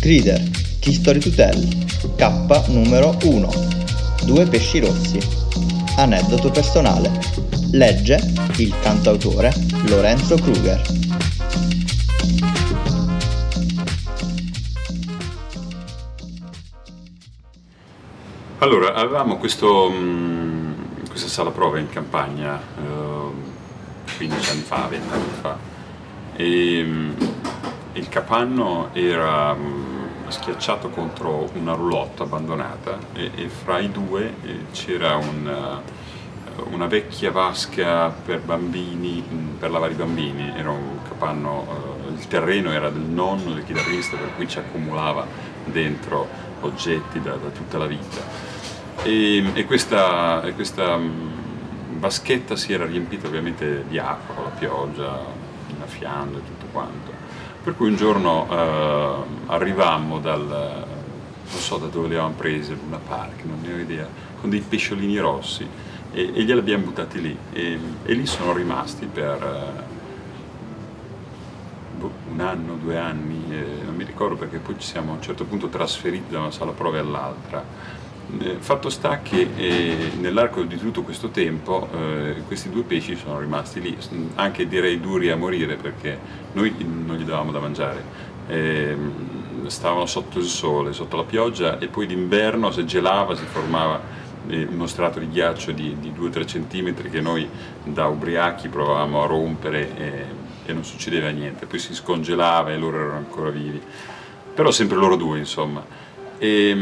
Crider, Key Story to Tell, K numero 1. Due pesci rossi. Aneddoto personale. Legge il cantautore Lorenzo Kruger. Allora, avevamo questo, mh, questa sala prova in campagna eh, 15 anni fa, 20 anni fa, e mh, il capanno era mh, schiacciato contro una roulotte abbandonata e, e fra i due eh, c'era un, uh, una vecchia vasca per bambini, per lavare i bambini, era un capanno, uh, il terreno era del nonno del chitarrista per cui ci accumulava dentro oggetti da, da tutta la vita. E, e questa, questa mh, vaschetta si era riempita ovviamente di acqua con la pioggia, innaffiando e tutto quanto. Per cui un giorno eh, arrivammo dal, non so da dove le avevamo prese, Luna Park, non ne ho idea, con dei pesciolini rossi e, e glieli abbiamo buttati lì e, e lì sono rimasti per eh, boh, un anno, due anni, eh, non mi ricordo perché poi ci siamo a un certo punto trasferiti da una sala prove all'altra fatto sta che eh, nell'arco di tutto questo tempo eh, questi due pesci sono rimasti lì, anche direi duri a morire perché noi non gli davamo da mangiare. Ehm, stavano sotto il sole, sotto la pioggia e poi d'inverno se gelava si formava eh, uno strato di ghiaccio di, di 2-3 cm che noi da ubriachi provavamo a rompere e, e non succedeva niente, poi si scongelava e loro erano ancora vivi, però sempre loro due insomma. E,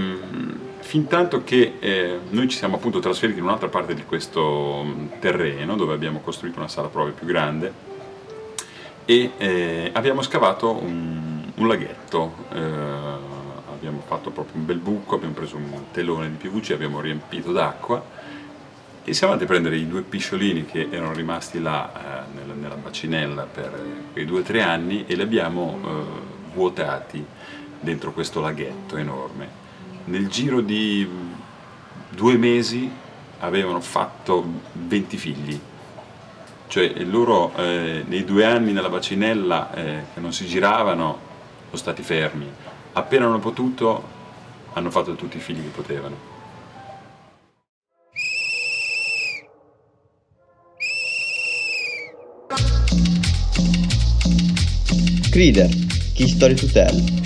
ehm, fin tanto che eh, noi ci siamo appunto trasferiti in un'altra parte di questo mm, terreno dove abbiamo costruito una sala prove più grande e eh, abbiamo scavato un, un laghetto, eh, abbiamo fatto proprio un bel buco, abbiamo preso un telone di PVC, abbiamo riempito d'acqua e siamo andati a prendere i due pisciolini che erano rimasti là eh, nella, nella, bacinella per quei due o tre anni e li abbiamo eh, vuotati dentro questo laghetto enorme nel giro di due mesi avevano fatto 20 figli. Cioè loro eh, nei due anni nella bacinella eh, che non si giravano sono stati fermi. Appena hanno potuto hanno fatto tutti i figli che potevano. Crider, Key Story to Tell,